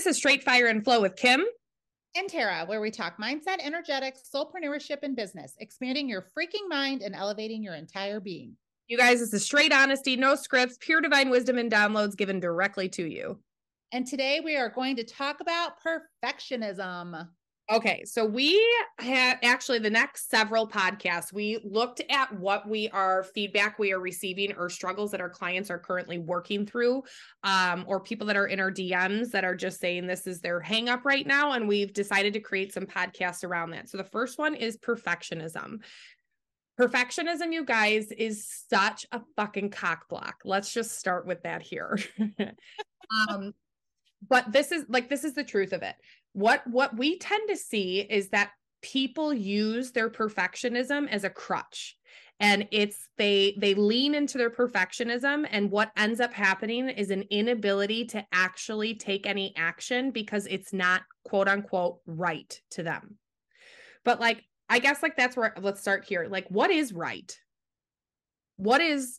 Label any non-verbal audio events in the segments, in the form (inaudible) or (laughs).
This is Straight Fire and Flow with Kim and Tara, where we talk mindset, energetics, soulpreneurship, and business, expanding your freaking mind and elevating your entire being. You guys, this is straight honesty, no scripts, pure divine wisdom and downloads given directly to you. And today we are going to talk about perfectionism. Okay, so we had actually the next several podcasts, we looked at what we are feedback we are receiving or struggles that our clients are currently working through, um, or people that are in our DMs that are just saying this is their hang up right now. And we've decided to create some podcasts around that. So the first one is perfectionism. Perfectionism, you guys, is such a fucking cock block. Let's just start with that here. (laughs) um, but this is like this is the truth of it what what we tend to see is that people use their perfectionism as a crutch. And it's they they lean into their perfectionism and what ends up happening is an inability to actually take any action because it's not quote unquote right to them. But like i guess like that's where let's start here. Like what is right? What is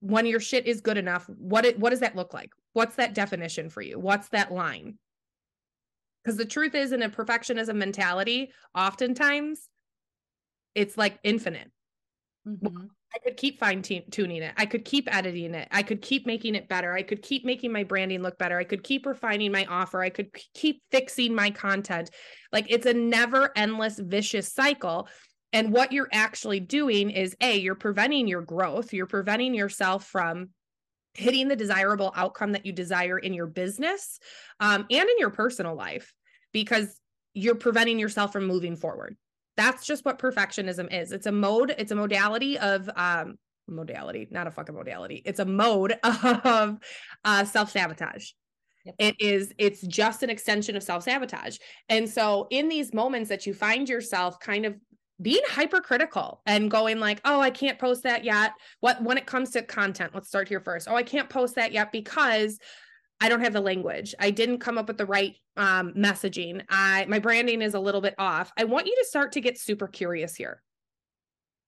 when your shit is good enough what it, what does that look like? What's that definition for you? What's that line because the truth is, in a perfectionism mentality, oftentimes it's like infinite. Mm-hmm. I could keep fine tuning it. I could keep editing it. I could keep making it better. I could keep making my branding look better. I could keep refining my offer. I could keep fixing my content. Like it's a never endless vicious cycle. And what you're actually doing is A, you're preventing your growth. You're preventing yourself from hitting the desirable outcome that you desire in your business um, and in your personal life because you're preventing yourself from moving forward that's just what perfectionism is it's a mode it's a modality of um modality not a fucking modality it's a mode (laughs) of uh self-sabotage Yep. It is, it's just an extension of self sabotage. And so, in these moments that you find yourself kind of being hypercritical and going like oh i can't post that yet. What when it comes to content let's start here first. Oh i can't post that yet because i don't have the language. I didn't come up with the right um, messaging. I my branding is a little bit off. I want you to start to get super curious here.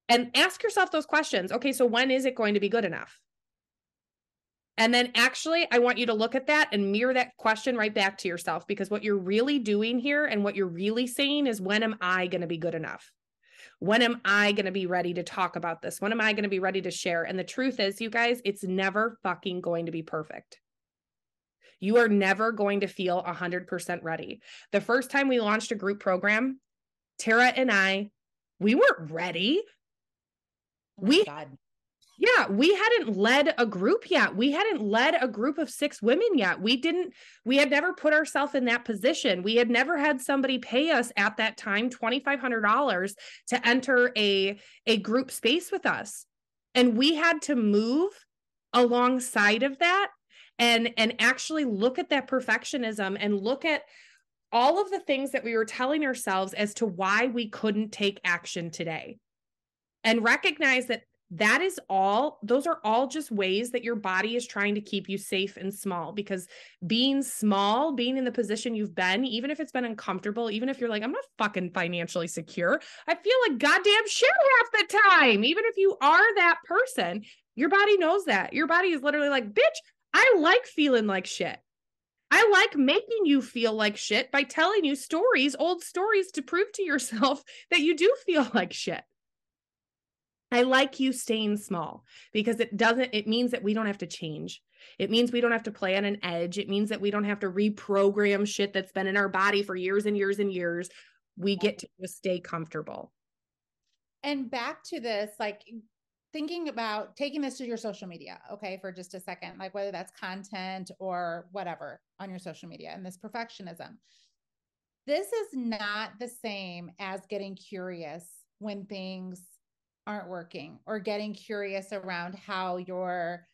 And ask yourself those questions. Okay so when is it going to be good enough? And then actually, I want you to look at that and mirror that question right back to yourself because what you're really doing here and what you're really saying is, when am I going to be good enough? When am I going to be ready to talk about this? When am I going to be ready to share? And the truth is, you guys, it's never fucking going to be perfect. You are never going to feel 100% ready. The first time we launched a group program, Tara and I, we weren't ready. Oh we God. Yeah, we hadn't led a group yet. We hadn't led a group of six women yet. We didn't, we had never put ourselves in that position. We had never had somebody pay us at that time $2,500 to enter a, a group space with us. And we had to move alongside of that and and actually look at that perfectionism and look at all of the things that we were telling ourselves as to why we couldn't take action today and recognize that that is all those are all just ways that your body is trying to keep you safe and small because being small being in the position you've been even if it's been uncomfortable even if you're like i'm not fucking financially secure i feel like goddamn shit half the time even if you are that person your body knows that your body is literally like bitch i like feeling like shit I like making you feel like shit by telling you stories, old stories to prove to yourself (laughs) that you do feel like shit. I like you staying small because it doesn't, it means that we don't have to change. It means we don't have to play on an edge. It means that we don't have to reprogram shit that's been in our body for years and years and years. We get to just stay comfortable. And back to this, like thinking about taking this to your social media, okay, for just a second, like whether that's content or whatever on your social media and this perfectionism. This is not the same as getting curious when things aren't working or getting curious around how your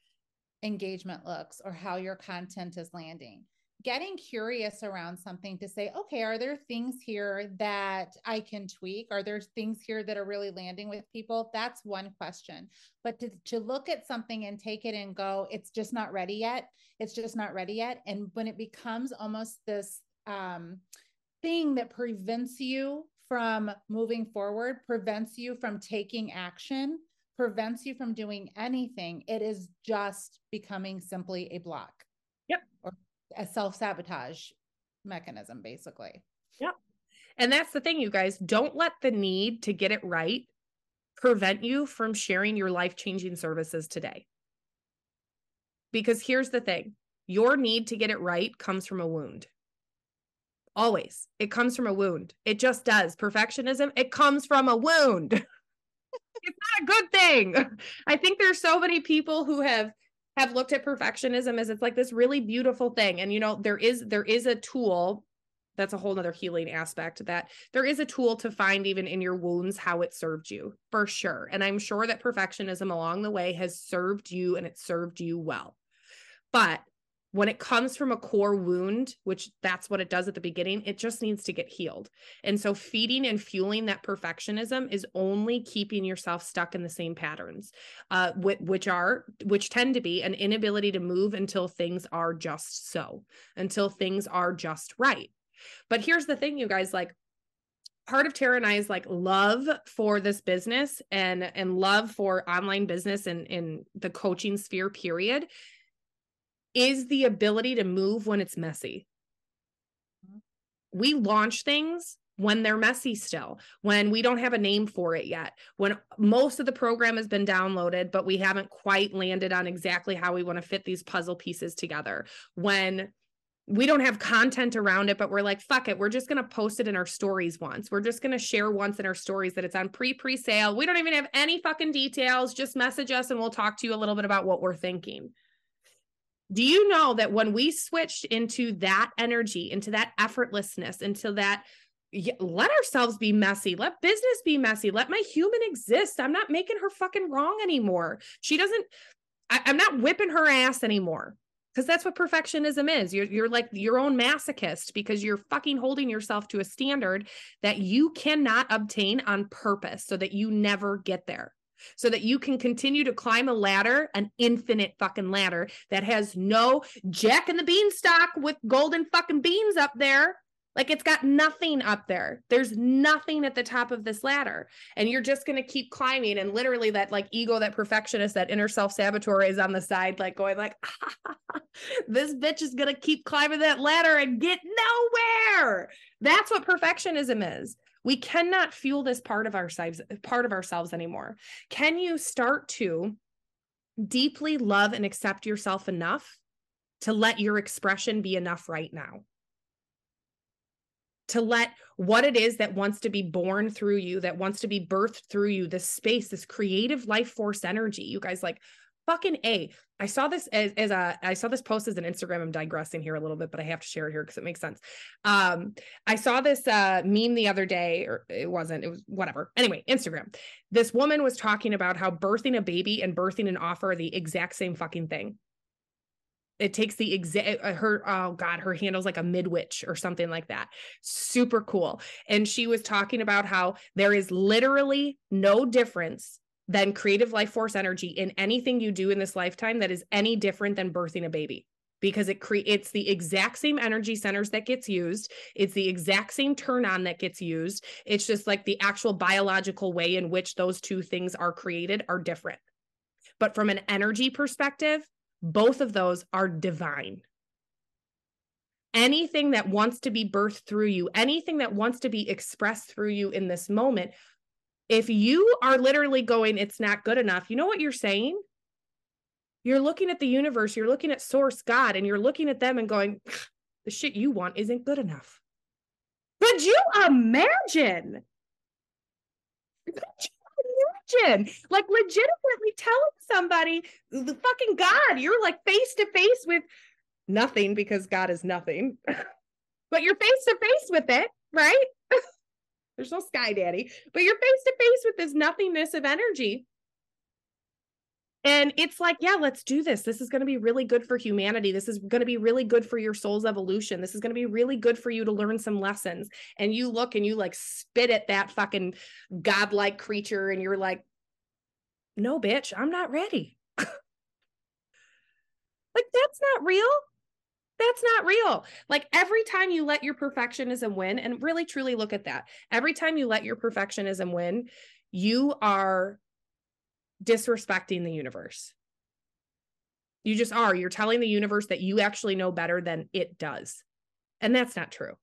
engagement looks or how your content is landing. Getting curious around something to say okay are there things here that i can tweak? Are there things here that are really landing with people? That's one question. But to, to look at something and take it and go it's just not ready yet. It's just not ready yet. And when it becomes almost this um, thing that prevents you from moving forward, prevents you from taking action, prevents you from doing anything. It is just becoming simply a block. Yep. Or a self sabotage mechanism, basically. Yep. And that's the thing, you guys. Don't let the need to get it right prevent you from sharing your life changing services today. Because here's the thing your need to get it right comes from a wound. Always. It comes from a wound. It just does. Perfectionism, it comes from a wound. (laughs) it's not a good thing. I think there's so many people who have have looked at perfectionism as it's like this really beautiful thing and you know there is there is a tool that's a whole nother healing aspect that there is a tool to find even in your wounds how it served you for sure and i'm sure that perfectionism along the way has served you and it served you well but when it comes from a core wound, which that's what it does at the beginning, it just needs to get healed. And so feeding and fueling that perfectionism is only keeping yourself stuck in the same patterns, uh, which are which tend to be an inability to move until things are just so, until things are just right. But here's the thing, you guys, like part of Tara and I's like love for this business and and love for online business and in the coaching sphere period is the ability to move when it's messy. We launch things when they're messy still, when we don't have a name for it yet, when most of the program has been downloaded, but we haven't quite landed on exactly how we want to fit these puzzle pieces together, when we don't have content around it, but we're like, fuck it. We're just going to post it in our stories once. We're just going to share once in our stories that it's on pre pre sale. We don't even have any fucking details. Just message us and we'll talk to you a little bit about what we're thinking. Do you know that when we switched into that energy, into that effortlessness, into that, let ourselves be messy, let business be messy, let my human exist. I'm not making her fucking wrong anymore. She doesn't, I, I'm not whipping her ass anymore because that's what perfectionism is. You're, you're like your own masochist because you're fucking holding yourself to a standard that you cannot obtain on purpose so that you never get there so that you can continue to climb a ladder, an infinite fucking ladder that has no jack and the beanstalk with golden fucking beans up there. Like it's got nothing up there. There's nothing at the top of this ladder. And you're just going to keep climbing. And literally that like ego, that perfectionist, that inner self saboteur is on the side, like going like, (laughs) this bitch is going to keep climbing that ladder and get nowhere. That's what perfectionism is. We cannot fuel this part of ourselves part of ourselves anymore. Can you start to deeply love and accept yourself enough to let your expression be enough right now? to let what it is that wants to be born through you, that wants to be birthed through you, this space, this creative life force energy. You guys like fucking a i saw this as, as a i saw this post as an instagram i'm digressing here a little bit but i have to share it here because it makes sense. Um i saw this uh meme the other day or it wasn't it was whatever. Anyway instagram. This woman was talking about how birthing a baby and birthing an offer are the exact same fucking thing. It takes the exact uh, her oh god her handle's like a midwitch or something like that. Super cool. And she was talking about how there is literally no difference than creative life force energy in anything you do in this lifetime that is any different than birthing a baby. Because it creates the exact same energy centers that gets used. It's the exact same turn on that gets used. It's just like the actual biological way in which those two things are created are different. But from an energy perspective both of those are divine. Anything that wants to be birthed through you anything that wants to be expressed through you in this moment if you are literally going, it's not good enough, you know what you're saying? You're looking at the universe, you're looking at source God, and you're looking at them and going, the shit you want isn't good enough. Could you imagine? Could you imagine? Like legitimately telling somebody, the fucking God, you're like face to face with nothing because God is nothing, (laughs) but you're face to face with it, right? There's no sky daddy, but you're face to face with this nothingness of energy. And it's like, yeah, let's do this. This is going to be really good for humanity. This is going to be really good for your soul's evolution. This is going to be really good for you to learn some lessons. And you look and you like spit at that fucking godlike creature and you're like, no, bitch, I'm not ready. (laughs) like, that's not real that's not real. Like every time you let your perfectionism win, and really truly look at that, every time you let your perfectionism win, you are disrespecting the universe. You just are. You're telling the universe that you actually know better than it does. And that's not true.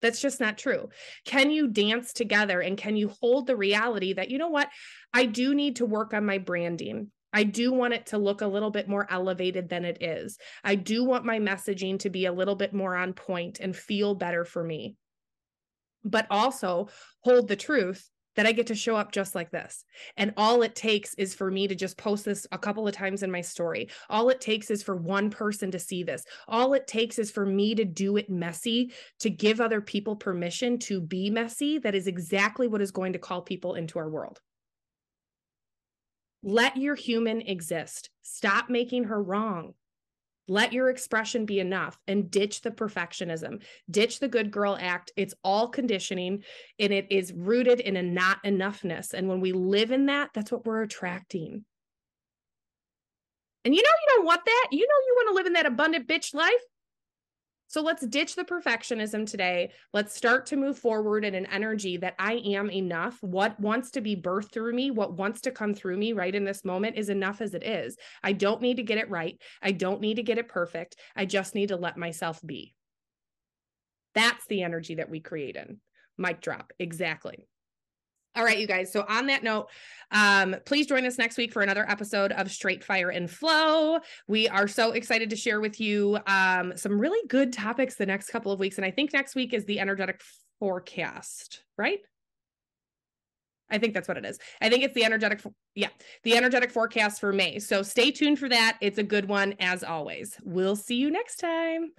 That's just not true. Can you dance together and can you hold the reality that, you know what? I do need to work on my branding. I do want it to look a little bit more elevated than it is. I do want my messaging to be a little bit more on point and feel better for me. But also hold the truth that I get to show up just like this. And all it takes is for me to just post this a couple of times in my story. All it takes is for one person to see this. All it takes is for me to do it messy, to give other people permission to be messy. That is exactly what is going to call people into our world. Let your human exist. Stop making her wrong. Let your expression be enough and ditch the perfectionism, ditch the good girl act. It's all conditioning and it is rooted in a not enoughness. And when we live in that, that's what we're attracting. And you know, you don't want that. You know, you want to live in that abundant bitch life. So let's ditch the perfectionism today. Let's start to move forward in an energy that I am enough. What wants to be birthed through me, what wants to come through me right in this moment is enough as it is. I don't need to get it right. I don't need to get it perfect. I just need to let myself be. That's the energy that we create in. Mic drop. Exactly. All right, you guys. So on that note, um, please join us next week for another episode of Straight Fire and Flow. We are so excited to share with you um, some really good topics the next couple of weeks. And I think next week is the energetic forecast, right? I think that's what it is. I think it's the energetic, yeah, the energetic forecast for May. So stay tuned for that. It's a good one as always. We'll see you next time.